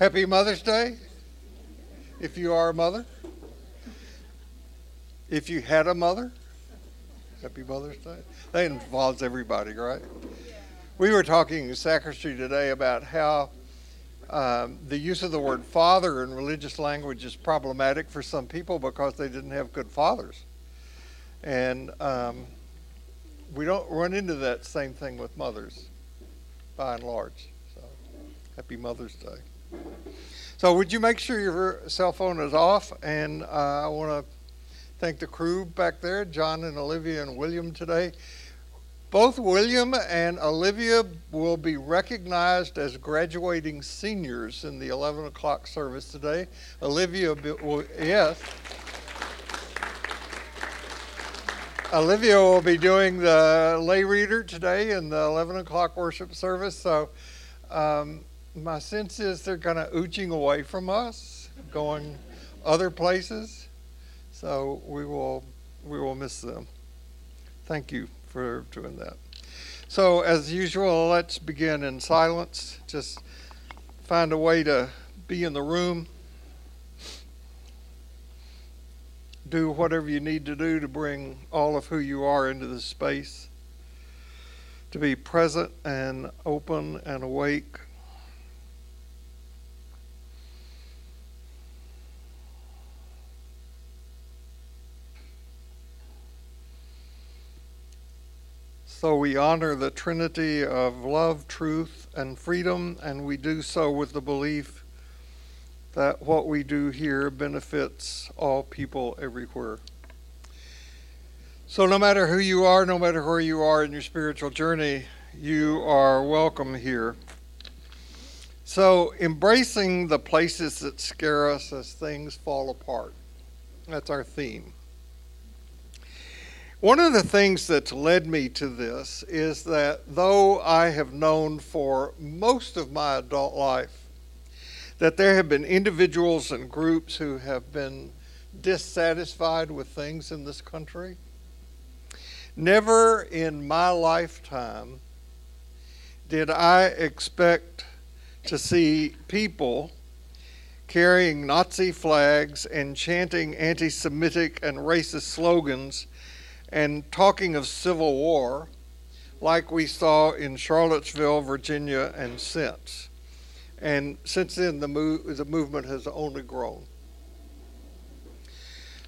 Happy Mother's Day, if you are a mother. If you had a mother, happy Mother's Day. That involves everybody, right? We were talking in sacristy today about how um, the use of the word father in religious language is problematic for some people because they didn't have good fathers. And um, we don't run into that same thing with mothers, by and large. So, happy Mother's Day. So, would you make sure your cell phone is off? And uh, I want to thank the crew back there, John and Olivia and William today. Both William and Olivia will be recognized as graduating seniors in the 11 o'clock service today. Olivia, will, yes. Olivia will be doing the lay reader today in the 11 o'clock worship service. So um, my sense is they're kind of ooching away from us, going other places. So we will we will miss them. Thank you for doing that. So, as usual, let's begin in silence. Just find a way to be in the room. Do whatever you need to do to bring all of who you are into this space. To be present and open and awake. So we honor the Trinity of love, truth, and freedom, and we do so with the belief that what we do here benefits all people everywhere. So, no matter who you are, no matter where you are in your spiritual journey, you are welcome here. So, embracing the places that scare us as things fall apart. That's our theme. One of the things that's led me to this is that though I have known for most of my adult life that there have been individuals and groups who have been dissatisfied with things in this country, never in my lifetime did I expect to see people carrying Nazi flags and chanting anti Semitic and racist slogans and talking of civil war, like we saw in Charlottesville, Virginia, and since. And since then, the, move, the movement has only grown.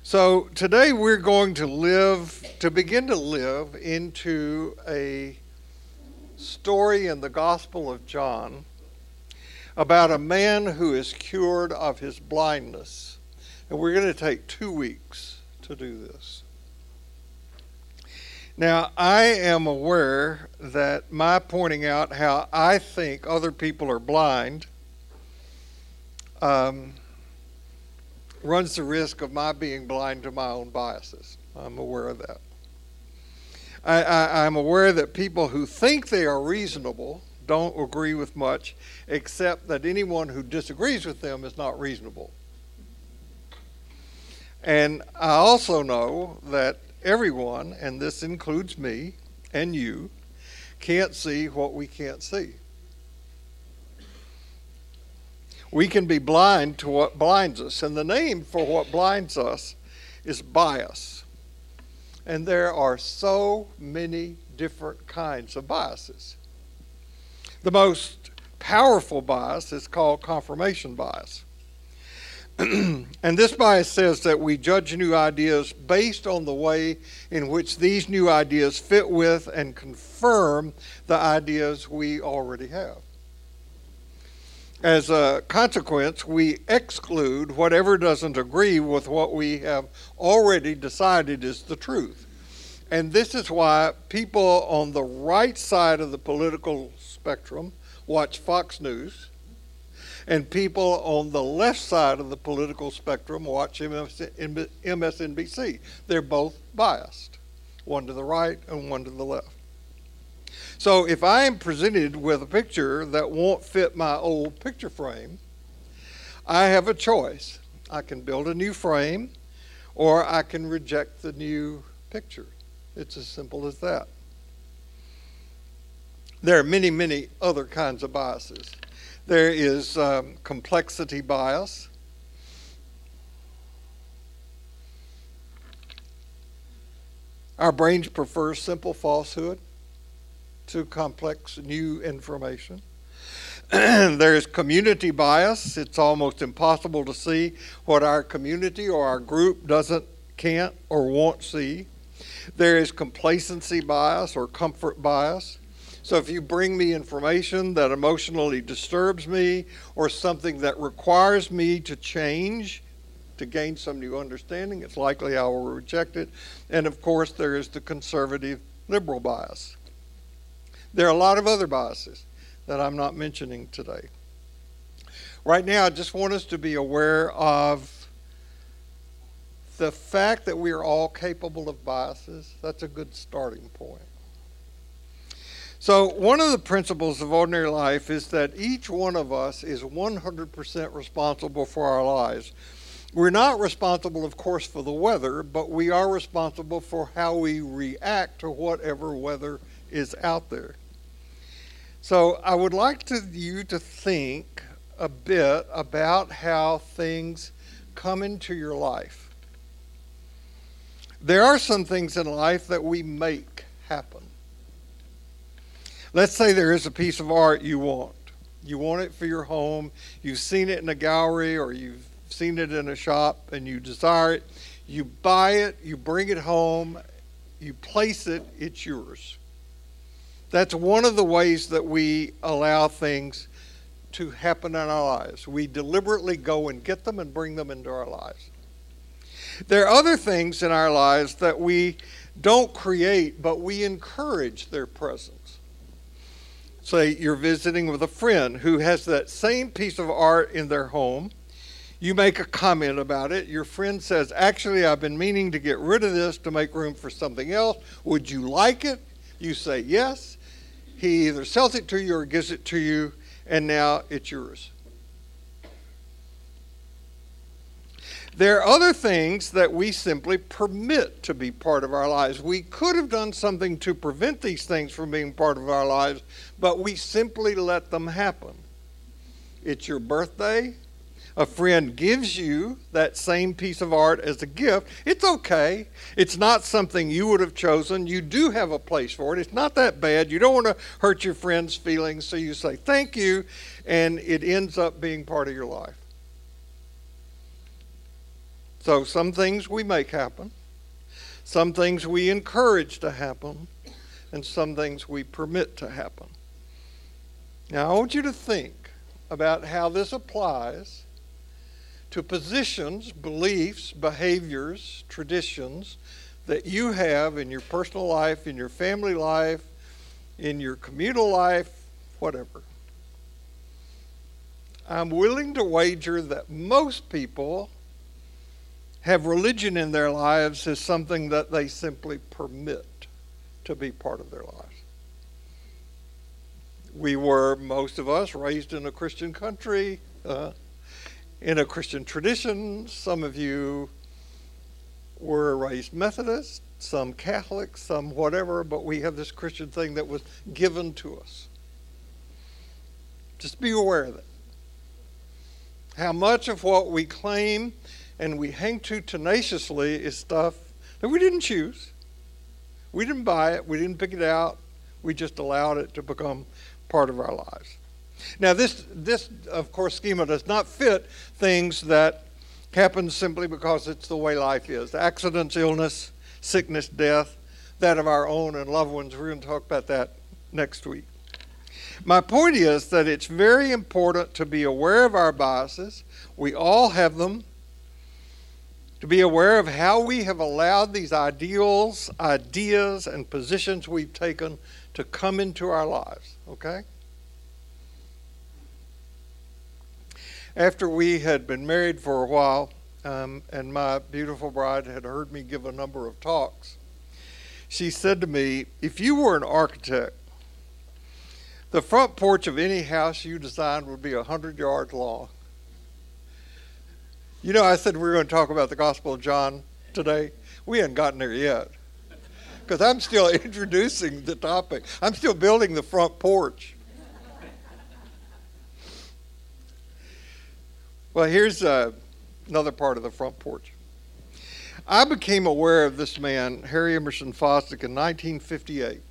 So today we're going to live, to begin to live into a story in the Gospel of John about a man who is cured of his blindness. And we're going to take two weeks to do this. Now, I am aware that my pointing out how I think other people are blind um, runs the risk of my being blind to my own biases. I'm aware of that. I, I, I'm aware that people who think they are reasonable don't agree with much, except that anyone who disagrees with them is not reasonable. And I also know that everyone, and this includes me and you, can't see what we can't see. We can be blind to what blinds us, and the name for what blinds us is bias. And there are so many different kinds of biases. The most powerful bias is called confirmation bias. and this bias says that we judge new ideas based on the way in which these new ideas fit with and confirm the ideas we already have. As a consequence, we exclude whatever doesn't agree with what we have already decided is the truth. And this is why people on the right side of the political spectrum watch Fox News and people on the left side of the political spectrum watch MSNBC. They're both biased, one to the right and one to the left. So if I am presented with a picture that won't fit my old picture frame, I have a choice. I can build a new frame or I can reject the new picture. It's as simple as that. There are many, many other kinds of biases. There is um, complexity bias. Our brains prefer simple falsehood to complex new information. There's community bias. It's almost impossible to see what our community or our group doesn't, can't, or won't see. There is complacency bias or comfort bias. So if you bring me information that emotionally disturbs me or something that requires me to change to gain some new understanding, it's likely I will reject it. And of course, there is the conservative liberal bias. There are a lot of other biases that I'm not mentioning today. Right now, I just want us to be aware of the fact that we are all capable of biases. That's a good starting point. So, one of the principles of ordinary life is that each one of us is 100% responsible for our lives. We're not responsible, of course, for the weather, but we are responsible for how we react to whatever weather is out there. So, I would like to, you to think a bit about how things come into your life. There are some things in life that we make happen. Let's say there is a piece of art you want. You want it for your home. You've seen it in a gallery or you've seen it in a shop and you desire it. You buy it, you bring it home, you place it, it's yours. That's one of the ways that we allow things to happen in our lives. We deliberately go and get them and bring them into our lives. There are other things in our lives that we don't create, but we encourage their presence say you're visiting with a friend who has that same piece of art in their home. You make a comment about it. Your friend says, Actually, I've been meaning to get rid of this to make room for something else. Would you like it? You say yes. He either sells it to you or gives it to you, and now it's yours. There are other things that we simply permit to be part of our lives. We could have done something to prevent these things from being part of our lives, but we simply let them happen. It's your birthday. A friend gives you that same piece of art as a gift. It's okay. It's not something you would have chosen. You do have a place for it. It's not that bad. You don't want to hurt your friend's feelings, so you say thank you, and it ends up being part of your life. So some things we make happen, some things we encourage to happen, and some things we permit to happen. Now, I want you to think about how this applies to positions, beliefs, behaviors, traditions that you have in your personal life, in your family life, in your communal life, whatever. I'm willing to wager that most people have religion in their lives as something that they simply permit to be part of their lives. We were, most of us, raised in a Christian country, uh, in a Christian tradition. Some of you were raised Methodist, some Catholic, some whatever, but we have this Christian thing that was given to us. Just be aware of it. How much of what we claim and we hang to tenaciously is stuff that we didn't choose. We didn't buy it, we didn't pick it out, we just allowed it to become part of our lives. Now, this, this of course, schema does not fit things that happen simply because it's the way life is accidents, illness, sickness, death, that of our own and loved ones. We're going to talk about that next week. My point is that it's very important to be aware of our biases. We all have them to be aware of how we have allowed these ideals, ideas, and positions we've taken to come into our lives, okay? After we had been married for a while, um, and my beautiful bride had heard me give a number of talks, she said to me, If you were an architect, the front porch of any house you designed would be 100 yards long. You know, I said we were going to talk about the Gospel of John today. We hadn't gotten there yet because I'm still introducing the topic. I'm still building the front porch. Well, here's uh, another part of the front porch. I became aware of this man, Harry Emerson Fosdick, in 1958.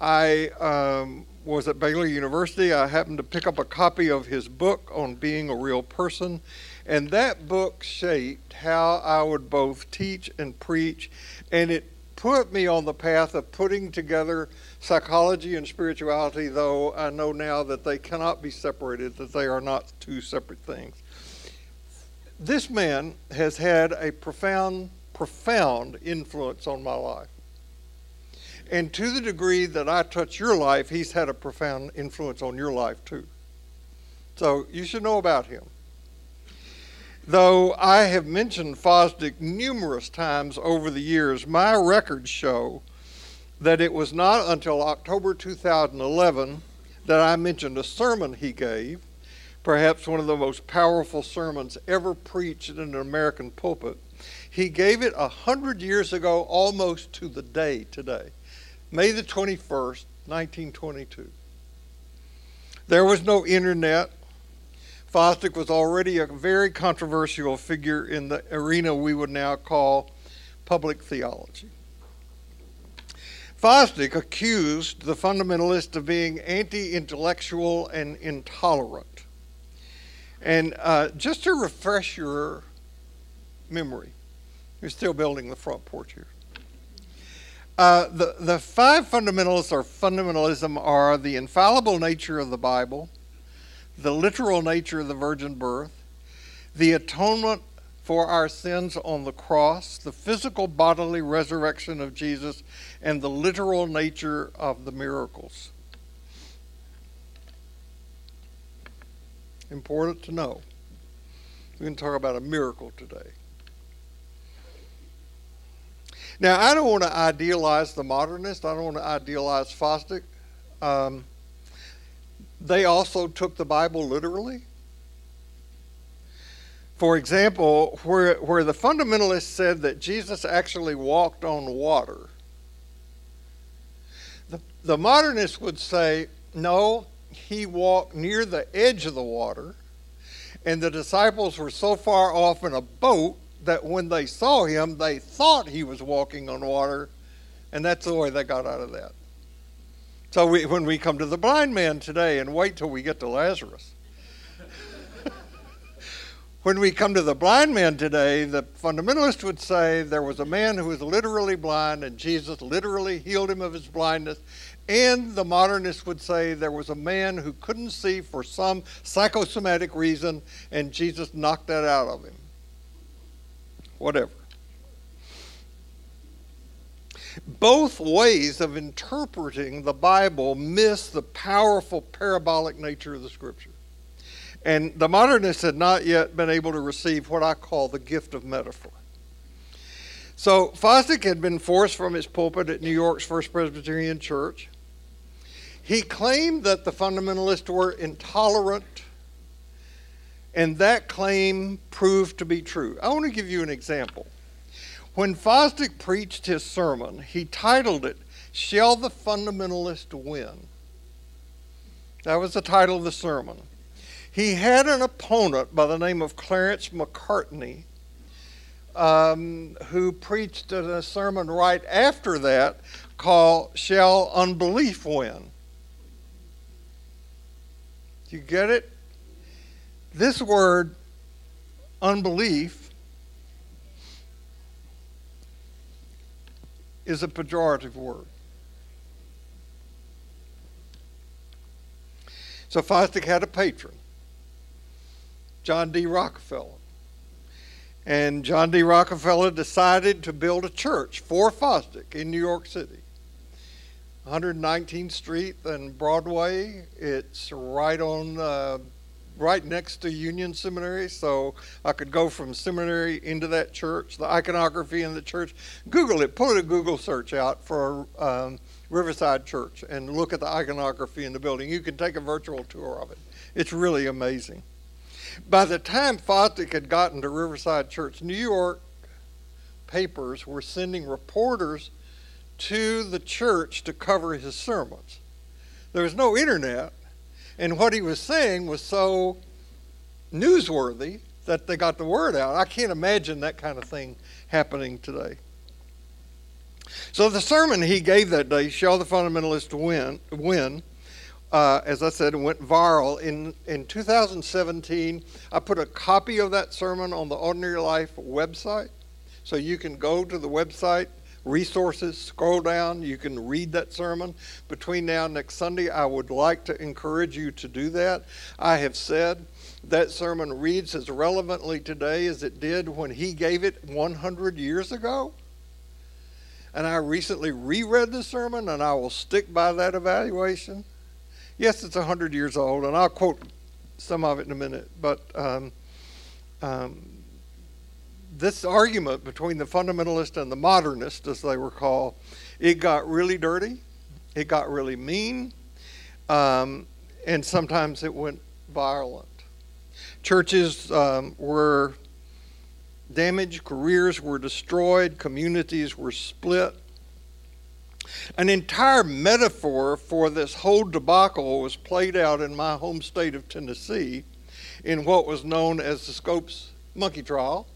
I um, was at Baylor University. I happened to pick up a copy of his book on being a real person, and that book shaped how I would both teach and preach, and it put me on the path of putting together psychology and spirituality, though I know now that they cannot be separated, that they are not two separate things. This man has had a profound, profound influence on my life. And to the degree that I touch your life, he's had a profound influence on your life too. So you should know about him. Though I have mentioned Fosdick numerous times over the years, my records show that it was not until October 2011 that I mentioned a sermon he gave, perhaps one of the most powerful sermons ever preached in an American pulpit. He gave it a hundred years ago, almost to the day today. May the 21st, 1922. There was no internet. Fosdick was already a very controversial figure in the arena we would now call public theology. Fosdick accused the fundamentalists of being anti intellectual and intolerant. And uh, just to refresh your memory, you're still building the front porch here. Uh, the, the five fundamentals or fundamentalism are the infallible nature of the Bible, the literal nature of the virgin birth, the atonement for our sins on the cross, the physical bodily resurrection of Jesus, and the literal nature of the miracles. Important to know. We're going to talk about a miracle today. Now, I don't want to idealize the modernist. I don't want to idealize Fosdick. Um, they also took the Bible literally. For example, where, where the fundamentalists said that Jesus actually walked on water, the, the modernists would say, no, he walked near the edge of the water, and the disciples were so far off in a boat that when they saw him, they thought he was walking on water, and that's the way they got out of that. So we, when we come to the blind man today, and wait till we get to Lazarus. when we come to the blind man today, the fundamentalist would say there was a man who was literally blind, and Jesus literally healed him of his blindness. And the modernist would say there was a man who couldn't see for some psychosomatic reason, and Jesus knocked that out of him whatever. Both ways of interpreting the Bible miss the powerful parabolic nature of the Scripture. And the modernists had not yet been able to receive what I call the gift of metaphor. So Fosdick had been forced from his pulpit at New York's First Presbyterian Church. He claimed that the fundamentalists were intolerant and that claim proved to be true. I want to give you an example. When Fosdick preached his sermon, he titled it, Shall the Fundamentalist Win? That was the title of the sermon. He had an opponent by the name of Clarence Macartney um, who preached a sermon right after that called Shall Unbelief Win? You get it? This word, unbelief, is a pejorative word. So Fosdick had a patron, John D. Rockefeller. And John D. Rockefeller decided to build a church for Fosdick in New York City. 119th Street and Broadway. It's right on uh, right next to Union Seminary, so I could go from seminary into that church, the iconography in the church. Google it, pull a Google search out for um, Riverside Church and look at the iconography in the building. You can take a virtual tour of it. It's really amazing. By the time Fosdick had gotten to Riverside Church, New York papers were sending reporters to the church to cover his sermons. There was no internet, and what he was saying was so newsworthy that they got the word out. I can't imagine that kind of thing happening today. So the sermon he gave that day, "Shall the Fundamentalist Win?" win uh, as I said, went viral. In, in 2017, I put a copy of that sermon on the Ordinary Life website. So you can go to the website, resources, scroll down, you can read that sermon. Between now and next Sunday, I would like to encourage you to do that. I have said that sermon reads as relevantly today as it did when he gave it 100 years ago. And I recently reread the sermon, and I will stick by that evaluation. Yes, it's 100 years old, and I'll quote some of it in a minute, but um, um, this argument between the fundamentalist and the modernist, as they were called, it got really dirty, it got really mean, um, and sometimes it went violent. Churches um, were damaged, careers were destroyed, communities were split. An entire metaphor for this whole debacle was played out in my home state of Tennessee in what was known as the Scopes monkey trial,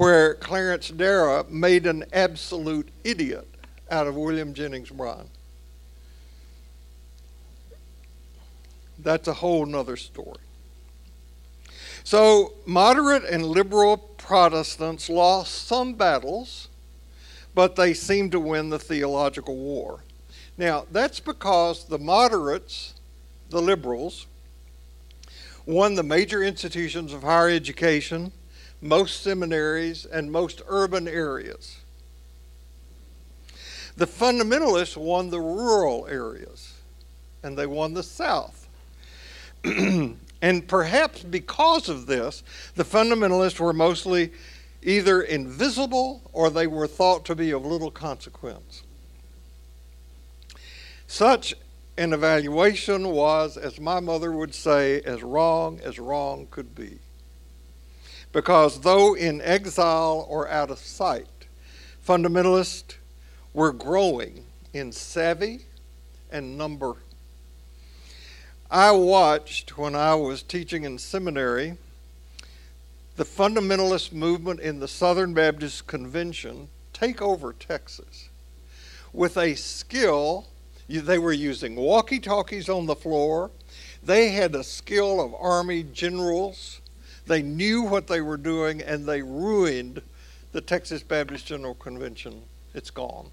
where Clarence Darrow made an absolute idiot out of William Jennings Bryan. That's a whole nother story. So, moderate and liberal Protestants lost some battles but they seemed to win the theological war. Now, that's because the moderates, the liberals, won the major institutions of higher education, most seminaries, and most urban areas. The fundamentalists won the rural areas, and they won the South. and perhaps because of this, the fundamentalists were mostly either invisible or they were thought to be of little consequence. Such an evaluation was, as my mother would say, as wrong as wrong could be. Because though in exile or out of sight, fundamentalists were growing in savvy and number. I watched when I was teaching in seminary the fundamentalist movement in the Southern Baptist Convention take over Texas with a skill. They were using walkie talkies on the floor. They had a skill of Army generals. They knew what they were doing and they ruined the Texas Baptist General Convention. It's gone.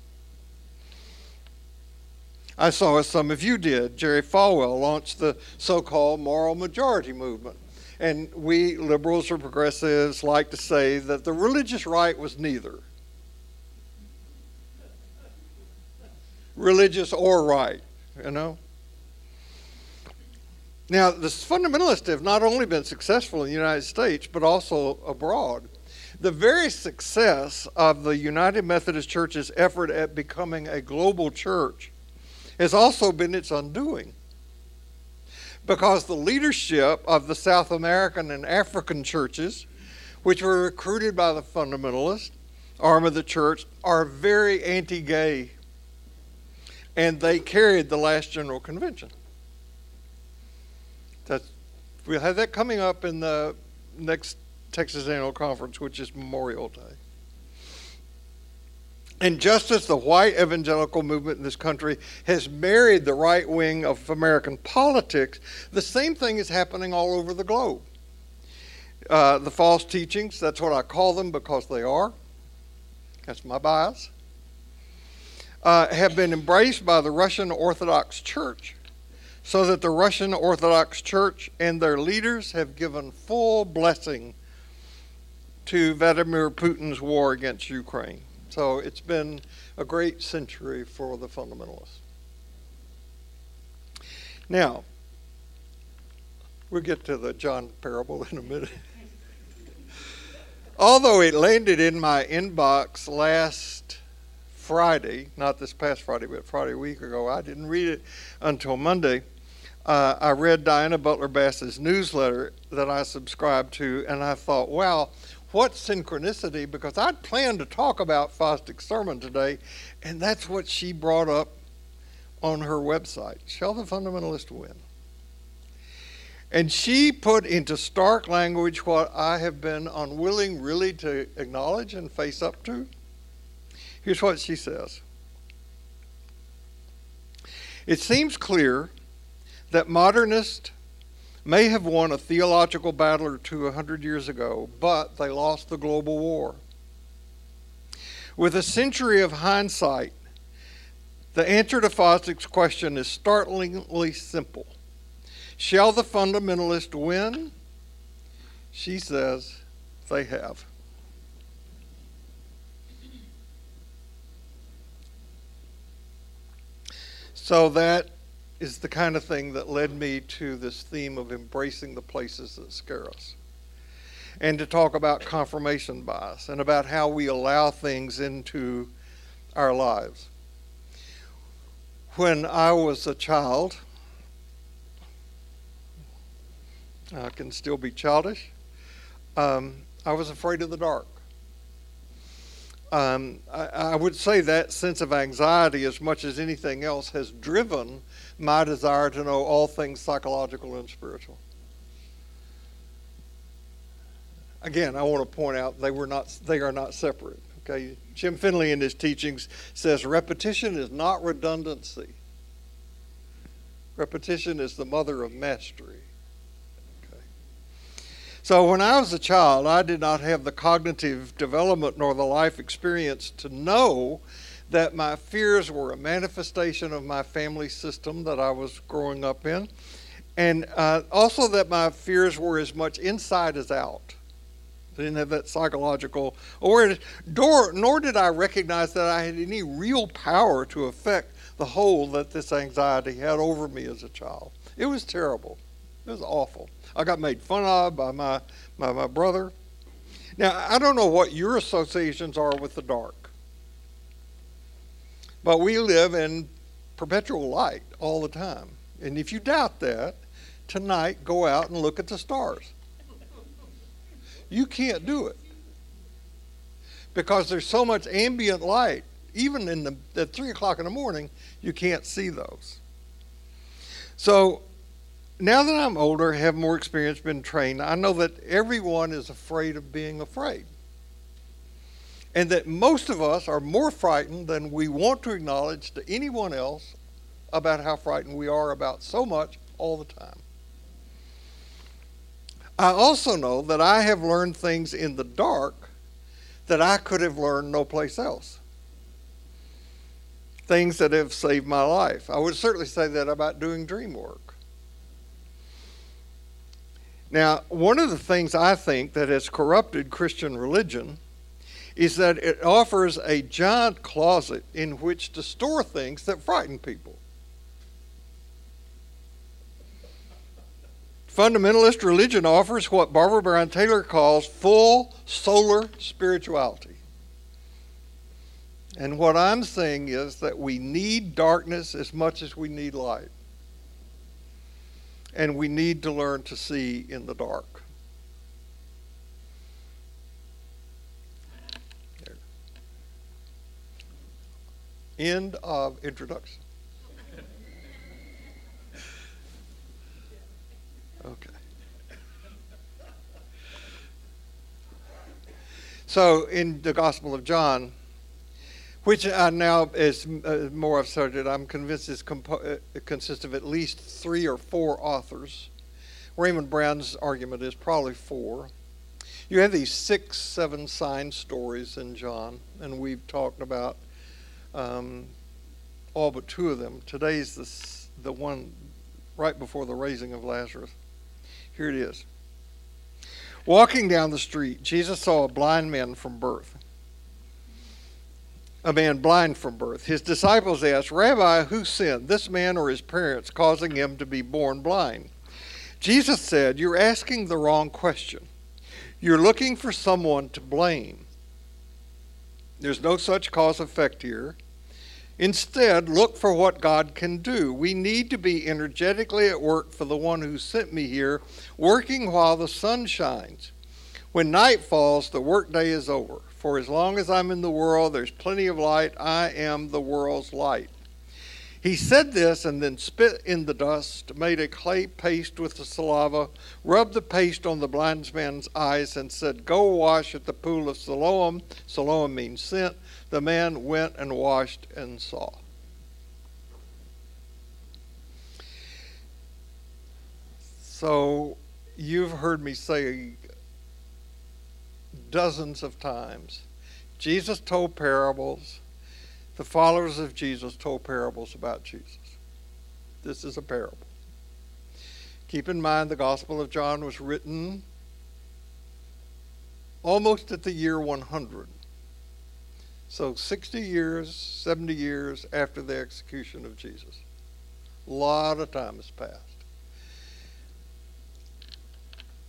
I saw, as some of you did, Jerry Falwell launched the so called moral majority movement. And we liberals or progressives like to say that the religious right was neither religious or right, you know. Now, the fundamentalists have not only been successful in the United States, but also abroad. The very success of the United Methodist Church's effort at becoming a global church has also been its undoing because the leadership of the South American and African churches, which were recruited by the fundamentalist arm of the church, are very anti gay. And they carried the last General Convention. That's, we'll have that coming up in the next Texas Annual Conference, which is Memorial Day. And just as the white evangelical movement in this country has married the right wing of American politics, the same thing is happening all over the globe. Uh, the false teachings, that's what I call them because they are, that's my bias, uh, have been embraced by the Russian Orthodox Church, so that the Russian Orthodox Church and their leaders have given full blessing to Vladimir Putin's war against Ukraine. So it's been a great century for the fundamentalists. Now, we'll get to the John parable in a minute. Although it landed in my inbox last Friday, not this past Friday, but Friday week ago, I didn't read it until Monday. Uh, I read Diana Butler Bass's newsletter that I subscribed to, and I thought, wow, what synchronicity because I'd planned to talk about Fosdick's sermon today, and that's what she brought up on her website. Shall the fundamentalist win? And she put into stark language what I have been unwilling really to acknowledge and face up to. Here's what she says It seems clear that modernists may have won a theological battle or two a hundred years ago, but they lost the global war. With a century of hindsight, the answer to Fosdick's question is startlingly simple. Shall the fundamentalist win? She says they have. So that is the kind of thing that led me to this theme of embracing the places that scare us. And to talk about confirmation bias and about how we allow things into our lives. When I was a child, I can still be childish. Um, I was afraid of the dark. Um, I, I, would say that sense of anxiety, as much as anything else, has driven my desire to know all things psychological and spiritual. Again, I want to point out they were not they are not separate. Okay, Jim Finley in his teachings says repetition is not redundancy. Repetition is the mother of mastery. So when I was a child, I did not have the cognitive development nor the life experience to know that my fears were a manifestation of my family system that I was growing up in, and uh, also that my fears were as much inside as out. I didn't have that psychological, or nor, nor did I recognize that I had any real power to affect the hold that this anxiety had over me as a child. It was terrible. It was awful. I got made fun of by my, by my brother. Now, I don't know what your associations are with the dark, but we live in perpetual light all the time. And if you doubt that, tonight go out and look at the stars. You can't do it because there's so much ambient light. Even in the at three o'clock in the morning, you can't see those. So now that I'm older, have more experience, been trained, I know that everyone is afraid of being afraid. And that most of us are more frightened than we want to acknowledge to anyone else about how frightened we are about so much all the time. I also know that I have learned things in the dark that I could have learned no place else. Things that have saved my life. I would certainly say that about doing dream work. Now, one of the things I think that has corrupted Christian religion is that it offers a giant closet in which to store things that frighten people. Fundamentalist religion offers what Barbara Brown Taylor calls full solar spirituality. And what I'm saying is that we need darkness as much as we need light and we need to learn to see in the dark. There. End of introduction. Okay. So, in the Gospel of John, which uh, now is uh, more I've started, I'm convinced is compo- uh, consists of at least three or four authors. Raymond Brown's argument is probably four. You have these six, seven sign stories in John, and we've talked about um, all but two of them. Today's the, the one right before the raising of Lazarus. Here it is. Walking down the street, Jesus saw a blind man from birth a man blind from birth. His disciples asked, Rabbi, who sinned, this man or his parents, causing him to be born blind? Jesus said, You're asking the wrong question. You're looking for someone to blame. There's no such cause effect here. Instead, look for what God can do. We need to be energetically at work for the one who sent me here, working while the sun shines. When night falls, the workday is over. For as long as I'm in the world, there's plenty of light. I am the world's light. He said this and then spit in the dust, made a clay paste with the saliva, rubbed the paste on the blind man's eyes, and said, Go wash at the pool of Siloam. Siloam means sent. The man went and washed and saw. So you've heard me say dozens of times Jesus told parables the followers of Jesus told parables about Jesus. This is a parable. Keep in mind the Gospel of John was written almost at the year 100. So 60 years, 70 years after the execution of Jesus. A lot of time has passed.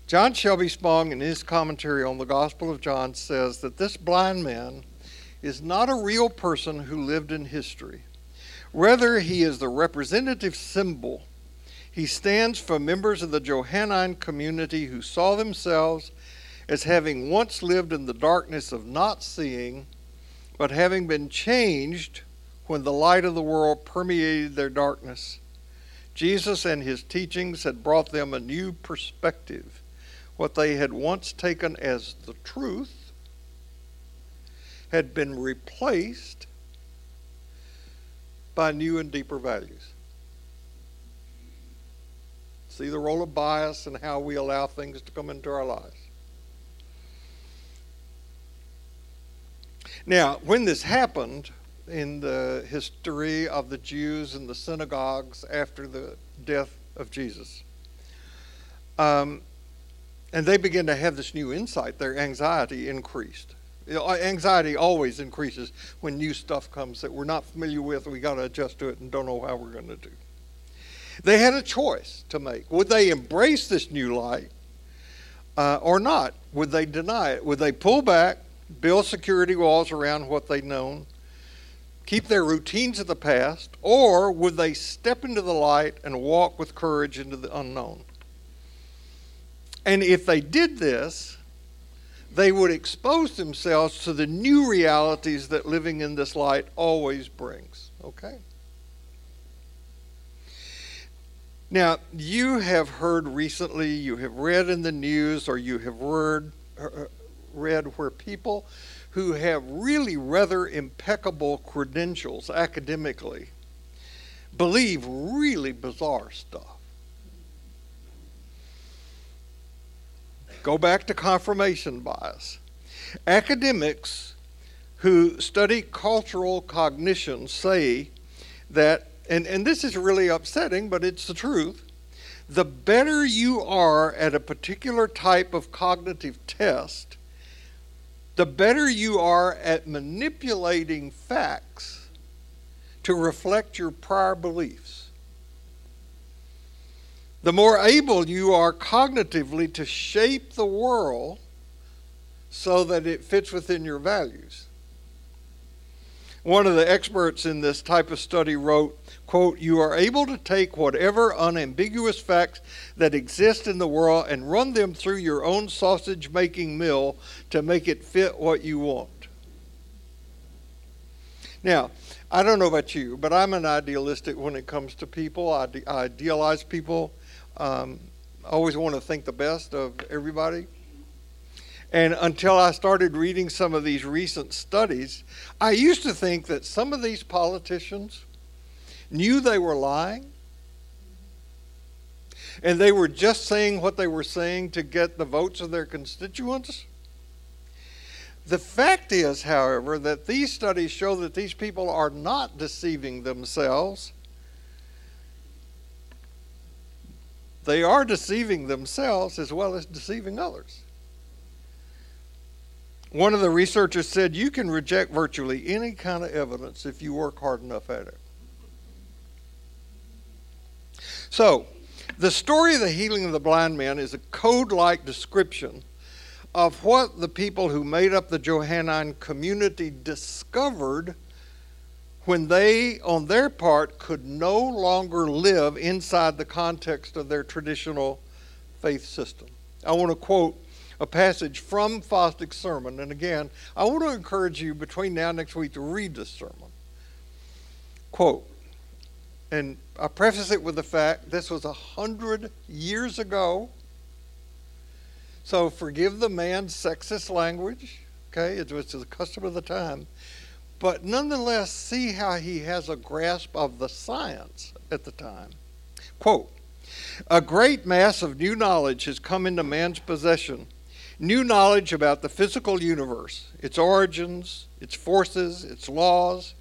John Shelby Spong, in his commentary on the Gospel of John, says that this blind man is not a real person who lived in history. Rather, he is the representative symbol. He stands for members of the Johannine community who saw themselves as having once lived in the darkness of not seeing, but having been changed when the light of the world permeated their darkness. Jesus and his teachings had brought them a new perspective. What they had once taken as the truth had been replaced by new and deeper values. See the role of bias and how we allow things to come into our lives. Now, when this happened in the history of the Jews and the synagogues after the death of Jesus, um, and they begin to have this new insight, their anxiety increased. Anxiety always increases when new stuff comes that we're not familiar with. We got to adjust to it and don't know how we're going to do. They had a choice to make. Would they embrace this new light uh, or not? Would they deny it? Would they pull back, build security walls around what they'd known, keep their routines of the past, or would they step into the light and walk with courage into the unknown? And if they did this, they would expose themselves to the new realities that living in this light always brings. Okay? Now, you have heard recently, you have read in the news, or you have read, uh, read where people who have really rather impeccable credentials academically believe really bizarre stuff. Go back to confirmation bias. Academics who study cultural cognition say that, and, and this is really upsetting, but it's the truth. The better you are at a particular type of cognitive test, the better you are at manipulating facts to reflect your prior beliefs the more able you are cognitively to shape the world so that it fits within your values. One of the experts in this type of study wrote, quote, You are able to take whatever unambiguous facts that exist in the world and run them through your own sausage making mill to make it fit what you want. Now, I don't know about you, but I'm an idealistic when it comes to people. I idealize people. Um, I always want to think the best of everybody. And until I started reading some of these recent studies, I used to think that some of these politicians knew they were lying and they were just saying what they were saying to get the votes of their constituents. The fact is, however, that these studies show that these people are not deceiving themselves they are deceiving themselves as well as deceiving others. One of the researchers said you can reject virtually any kind of evidence if you work hard enough at it. So, the story of the healing of the blind man is a code like description of what the people who made up the Johannine community discovered when they, on their part, could no longer live inside the context of their traditional faith system. I want to quote a passage from Fosdick's sermon. And again, I want to encourage you between now and next week to read this sermon. Quote and I preface it with the fact this was a hundred years ago. So forgive the man's sexist language. Okay, it was the custom of the time. But nonetheless, see how he has a grasp of the science at the time. Quote A great mass of new knowledge has come into man's possession. New knowledge about the physical universe, its origins, its forces, its laws,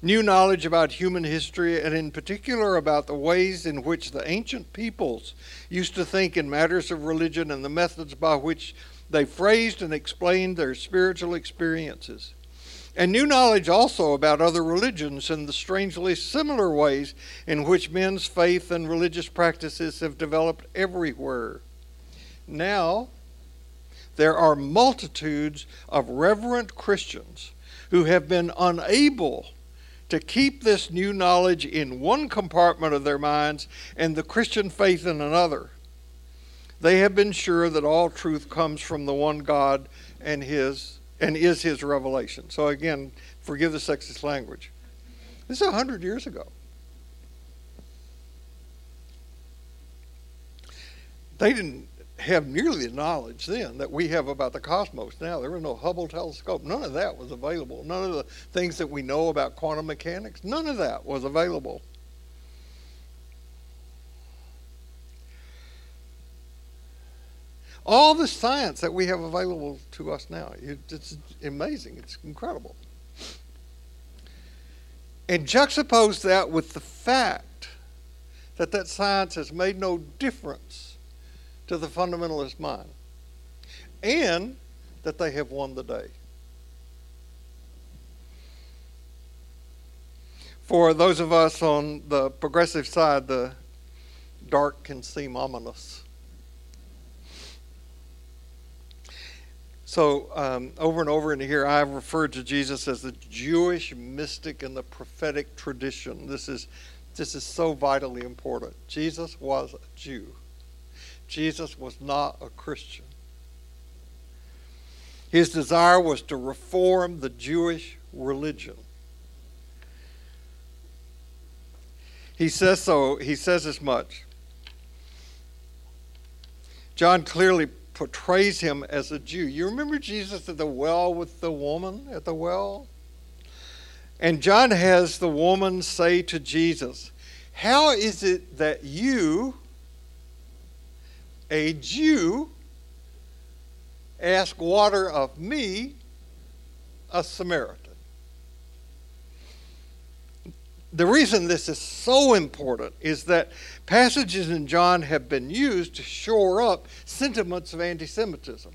new knowledge about human history, and in particular about the ways in which the ancient peoples used to think in matters of religion and the methods by which they phrased and explained their spiritual experiences. And new knowledge also about other religions and the strangely similar ways in which men's faith and religious practices have developed everywhere. Now, there are multitudes of reverent Christians who have been unable to keep this new knowledge in one compartment of their minds and the Christian faith in another. They have been sure that all truth comes from the one God and his and is his revelation. So again, forgive the sexist language. This is a hundred years ago. They didn't have nearly the knowledge then that we have about the cosmos now. There was no Hubble telescope. None of that was available. None of the things that we know about quantum mechanics, none of that was available. All the science that we have available to us now, it's amazing. It's incredible. And juxtapose that with the fact that that science has made no difference to the fundamentalist mind, and that they have won the day. For those of us on the progressive side, the dark can seem ominous. So, um, over and over in here, I've referred to Jesus as the Jewish mystic in the prophetic tradition. This is, this is so vitally important. Jesus was a Jew. Jesus was not a Christian. His desire was to reform the Jewish religion. He says so, he says as much. John clearly portrays him as a Jew. You remember Jesus at the well with the woman at the well? And John has the woman say to Jesus, How is it that you, a Jew ask water of me, a Samaritan. The reason this is so important is that passages in John have been used to shore up sentiments of anti Semitism.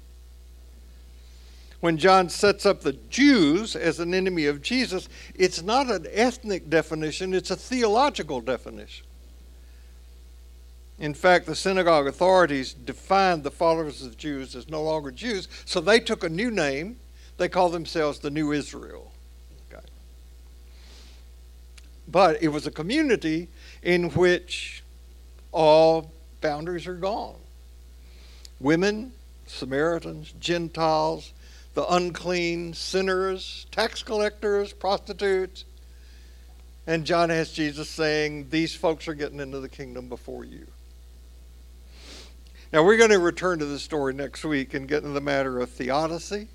When John sets up the Jews as an enemy of Jesus, it's not an ethnic definition, it's a theological definition. In fact, the synagogue authorities defined the followers of Jews as no longer Jews, so they took a new name. They call themselves the New Israel. Okay. But it was a community in which all boundaries are gone. Women, Samaritans, Gentiles, the unclean, sinners, tax collectors, prostitutes. And John has Jesus saying, These folks are getting into the kingdom before you. Now, we're going to return to the story next week and get into the matter of theodicy.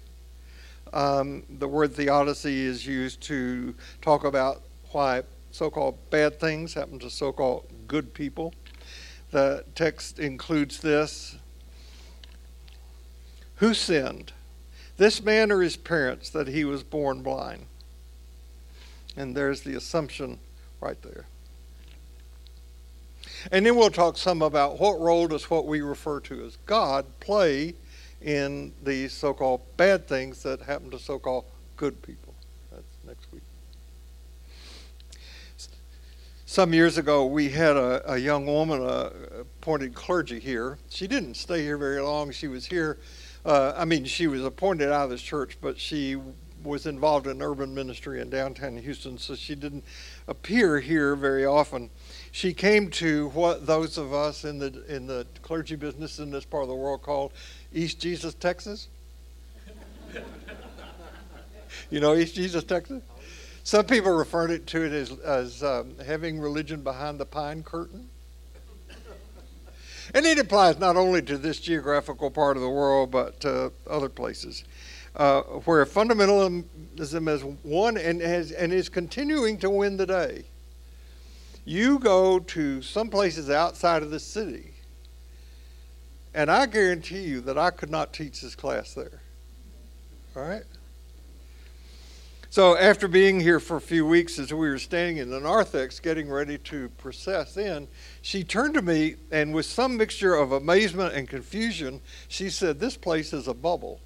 Um, the word theodicy is used to talk about why so called bad things happen to so called good people. The text includes this Who sinned? This man or his parents that he was born blind? And there's the assumption right there. And then we'll talk some about what role does what we refer to as God play in these so called bad things that happen to so called good people. That's next week. Some years ago, we had a, a young woman uh, appointed clergy here. She didn't stay here very long. She was here, uh, I mean, she was appointed out of this church, but she was involved in urban ministry in downtown Houston, so she didn't appear here very often she came to what those of us in the in the clergy business in this part of the world call East Jesus, Texas. you know East Jesus, Texas. Some people refer to it as, as um, having religion behind the pine curtain. And it applies not only to this geographical part of the world, but to other places, uh, where fundamentalism has won and, has, and is continuing to win the day. You go to some places outside of the city, and I guarantee you that I could not teach this class there. All right? So after being here for a few weeks as we were standing in the narthex getting ready to process in, she turned to me and with some mixture of amazement and confusion, she said, This place is a bubble.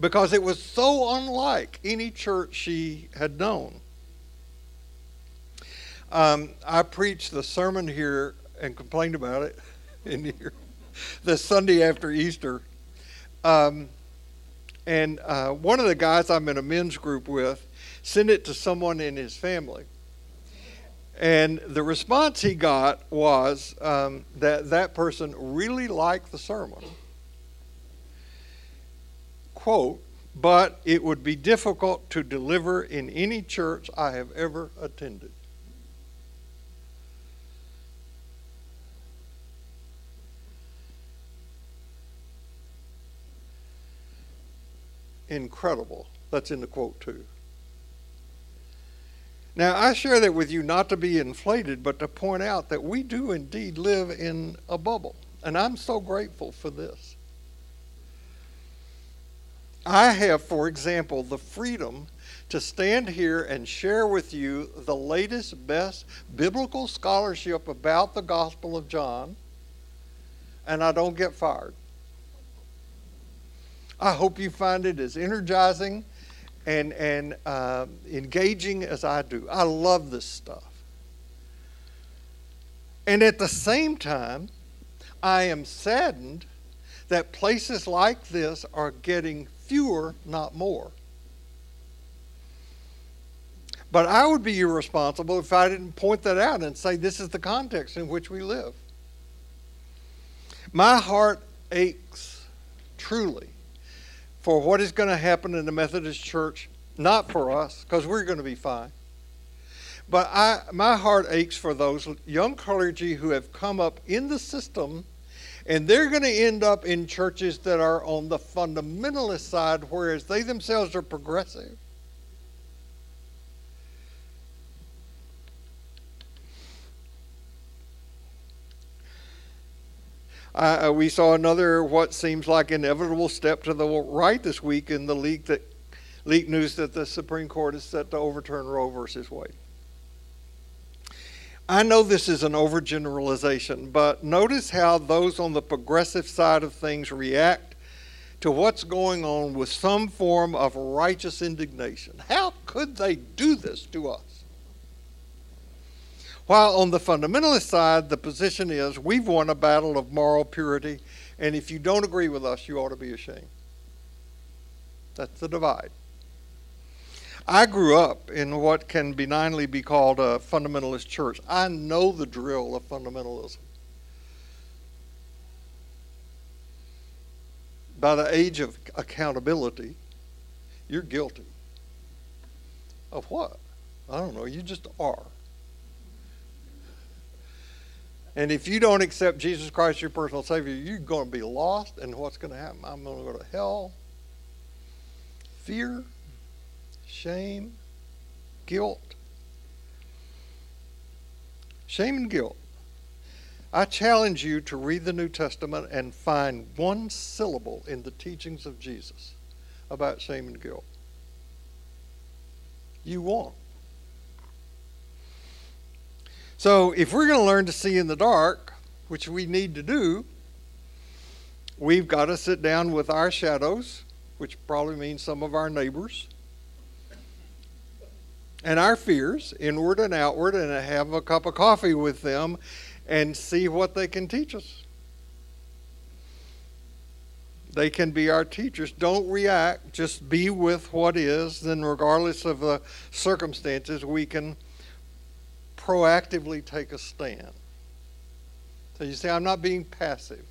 Because it was so unlike any church she had known. Um, I preached the sermon here and complained about it in here the Sunday after Easter. Um, and uh, one of the guys I'm in a men's group with sent it to someone in his family. And the response he got was um, that that person really liked the sermon. Quote, but it would be difficult to deliver in any church I have ever attended. Incredible. That's in the quote, too. Now, I share that with you not to be inflated, but to point out that we do indeed live in a bubble. And I'm so grateful for this. I have, for example, the freedom to stand here and share with you the latest, best biblical scholarship about the Gospel of John, and I don't get fired. I hope you find it as energizing and, and uh, engaging as I do. I love this stuff. And at the same time, I am saddened that places like this are getting fewer, not more. But I would be irresponsible if I didn't point that out and say this is the context in which we live. My heart aches truly for what is going to happen in the Methodist Church, not for us, because we're going to be fine. But I, my heart aches for those young clergy who have come up in the system, and they're going to end up in churches that are on the fundamentalist side, whereas they themselves are progressive. Uh, we saw another what seems like inevitable step to the right this week in the leak that leak news that the Supreme Court is set to overturn Roe versus Wade. I know this is an overgeneralization, but notice how those on the progressive side of things react to what's going on with some form of righteous indignation. How could they do this to us? While on the fundamentalist side, the position is we've won a battle of moral purity, and if you don't agree with us, you ought to be ashamed. That's the divide. I grew up in what can benignly be called a fundamentalist church. I know the drill of fundamentalism. By the age of accountability, you're guilty. Of what? I don't know. You just are. And if you don't accept Jesus Christ your personal Savior, you're going to be lost. And what's going to happen? I'm going to go to hell. Fear, shame, guilt. Shame and guilt. I challenge you to read the New Testament and find one syllable in the teachings of Jesus about shame and guilt. You won't. So, if we're going to learn to see in the dark, which we need to do, we've got to sit down with our shadows, which probably means some of our neighbors, and our fears, inward and outward, and have a cup of coffee with them and see what they can teach us. They can be our teachers. Don't react, just be with what is. Then, regardless of the circumstances, we can proactively take a stand. So you say, I'm not being passive.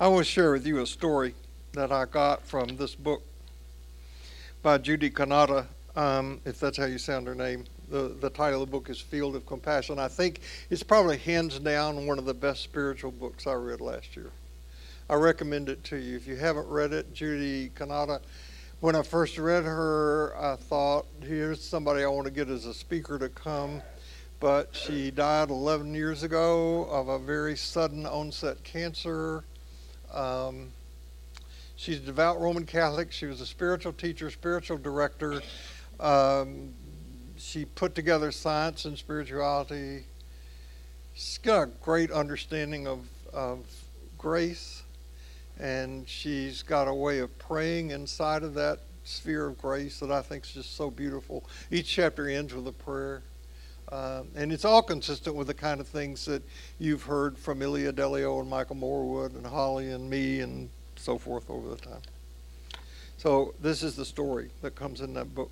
I want to share with you a story that I got from this book by Judy Cannato, um, if that's how you sound her name. The, the title of the book is Field of Compassion. I think it's probably hands down one of the best spiritual books I read last year. I recommend it to you. If you haven't read it, Judy Cannato, when I first read her, I thought, here's somebody I want to get as a speaker to come. But she died 11 years ago of a very sudden onset cancer. Um, she's a devout Roman Catholic. She was a spiritual teacher, spiritual director. Um, she put together science and spirituality. She's got a great understanding of, of grace and she's got a way of praying inside of that sphere of grace that I think is just so beautiful. Each chapter ends with a prayer. Uh, and it's all consistent with the kind of things that you've heard from Ilia Delio and Michael Morwood and Holly and me and so forth over the time. So this is the story that comes in that book.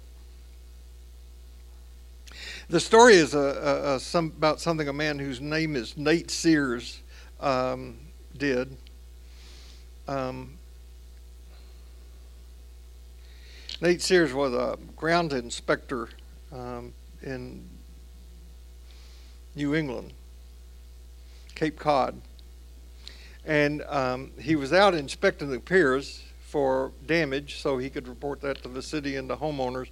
The story is a, a, a some, about something a man whose name is Nate Sears um, did. Um, Nate Sears was a ground inspector um, in New England, Cape Cod. And um, he was out inspecting the piers for damage so he could report that to the city and the homeowners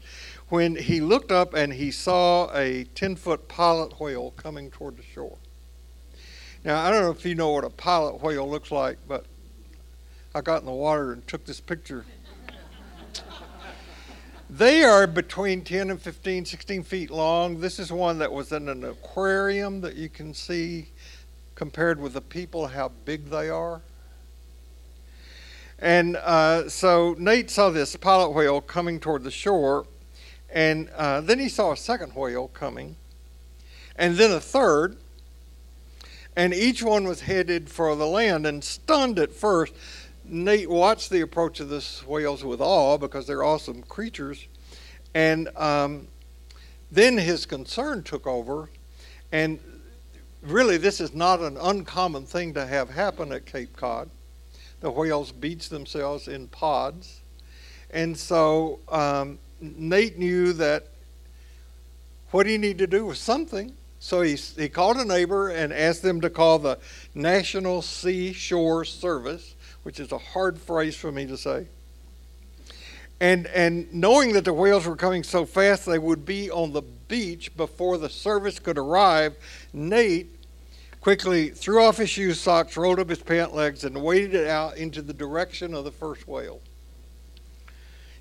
when he looked up and he saw a 10 foot pilot whale coming toward the shore. Now, I don't know if you know what a pilot whale looks like, but I got in the water and took this picture. they are between 10 and 15, 16 feet long. This is one that was in an aquarium that you can see compared with the people how big they are. And uh, so Nate saw this pilot whale coming toward the shore, and uh, then he saw a second whale coming, and then a third, and each one was headed for the land. And stunned at first, Nate watched the approach of the whales with awe because they're awesome creatures. And um, then his concern took over. And really, this is not an uncommon thing to have happen at Cape Cod. The whales beach themselves in pods. And so um, Nate knew that what he needed to do was something. So he, he called a neighbor and asked them to call the National Seashore Service which is a hard phrase for me to say. And, and knowing that the whales were coming so fast they would be on the beach before the service could arrive, Nate quickly threw off his shoe socks, rolled up his pant legs, and waded it out into the direction of the first whale.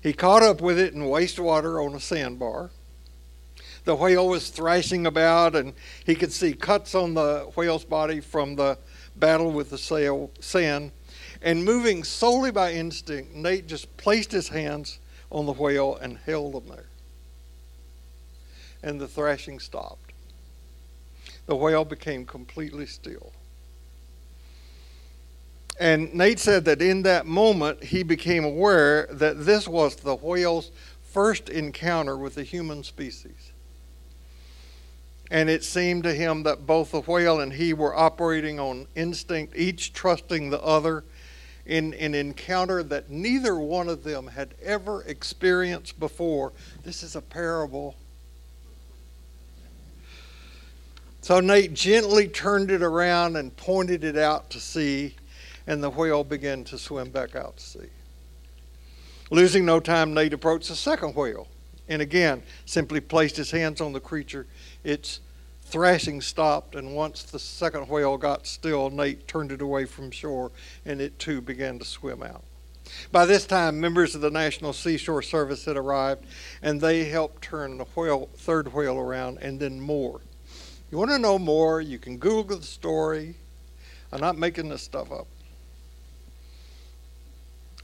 He caught up with it in wastewater on a sandbar. The whale was thrashing about, and he could see cuts on the whale's body from the battle with the sail, sand. And moving solely by instinct, Nate just placed his hands on the whale and held them there. And the thrashing stopped. The whale became completely still. And Nate said that in that moment, he became aware that this was the whale's first encounter with the human species. And it seemed to him that both the whale and he were operating on instinct, each trusting the other in an encounter that neither one of them had ever experienced before. This is a parable. So Nate gently turned it around and pointed it out to sea, and the whale began to swim back out to sea. Losing no time, Nate approached the second whale and again simply placed his hands on the creature. Its thrashing stopped, and once the second whale got still, Nate turned it away from shore, and it too began to swim out. By this time, members of the National Seashore Service had arrived, and they helped turn the whale, third whale around, and then more. You want to know more? You can Google the story. I'm not making this stuff up.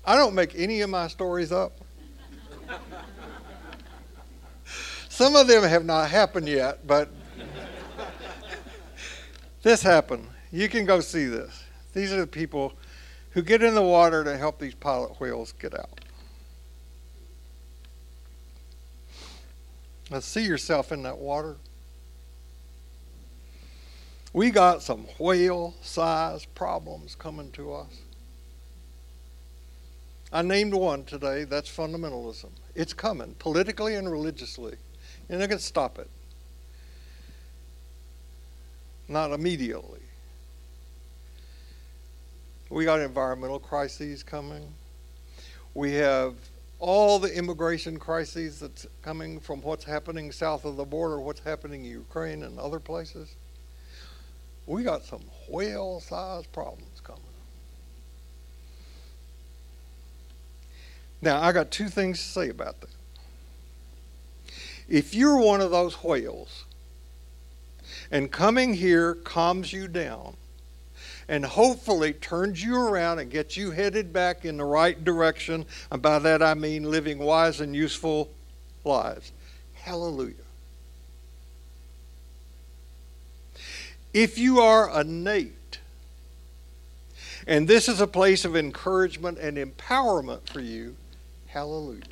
I don't make any of my stories up. Some of them have not happened yet, but this happened. You can go see this. These are the people who get in the water to help these pilot whales get out. Now, see yourself in that water. We got some whale size problems coming to us. I named one today. That's fundamentalism. It's coming politically and religiously. You're not going to stop it. Not immediately. We got environmental crises coming. We have all the immigration crises that's coming from what's happening south of the border, what's happening in Ukraine and other places. We got some whale sized problems coming. Now, I got two things to say about that. If you're one of those whales and coming here calms you down and hopefully turns you around and gets you headed back in the right direction, and by that I mean living wise and useful lives, hallelujah. If you are a Nate, and this is a place of encouragement and empowerment for you, hallelujah.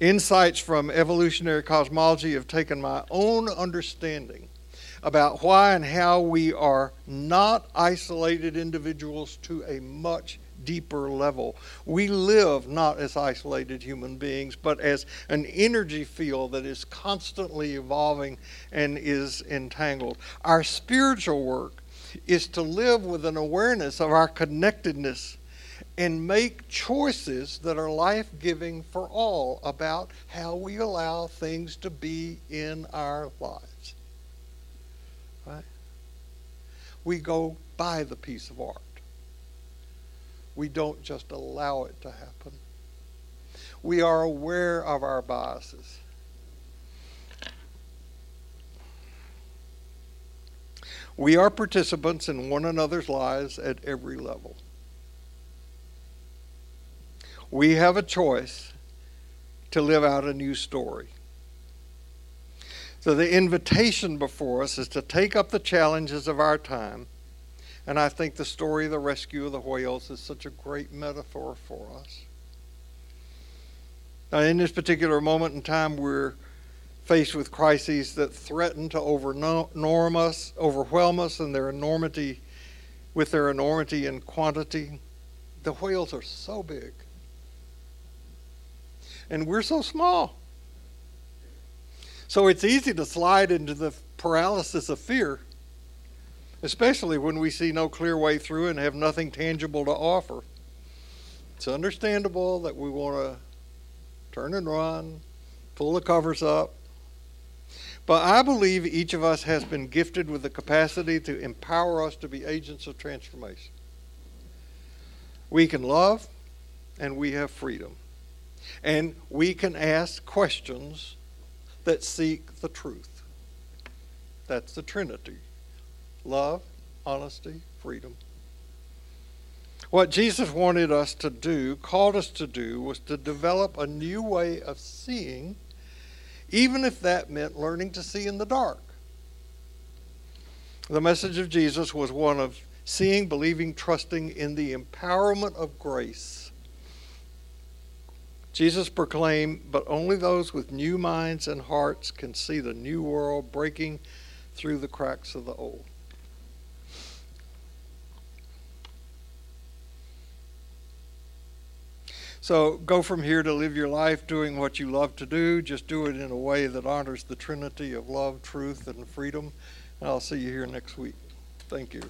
Insights from evolutionary cosmology have taken my own understanding about why and how we are not isolated individuals to a much deeper level. We live not as isolated human beings, but as an energy field that is constantly evolving and is entangled. Our spiritual work is to live with an awareness of our connectedness and make choices that are life giving for all about how we allow things to be in our lives. Right? We go by the piece of art. We don't just allow it to happen. We are aware of our biases. We are participants in one another's lives at every level. We have a choice to live out a new story. So the invitation before us is to take up the challenges of our time and I think the story of the rescue of the whales is such a great metaphor for us. Now, in this particular moment in time, we're faced with crises that threaten to overnorm us, overwhelm us in their enormity, with their enormity and quantity. The whales are so big. And we're so small. So it's easy to slide into the paralysis of fear especially when we see no clear way through and have nothing tangible to offer. It's understandable that we want to turn and run, pull the covers up. But I believe each of us has been gifted with the capacity to empower us to be agents of transformation. We can love and we have freedom. And we can ask questions that seek the truth. That's the Trinity love, honesty, freedom. What Jesus wanted us to do, called us to do, was to develop a new way of seeing, even if that meant learning to see in the dark. The message of Jesus was one of seeing, believing, trusting in the empowerment of grace. Jesus proclaimed, but only those with new minds and hearts can see the new world breaking through the cracks of the old. So go from here to live your life doing what you love to do. Just do it in a way that honors the Trinity of love, truth, and freedom. And I'll see you here next week. Thank you.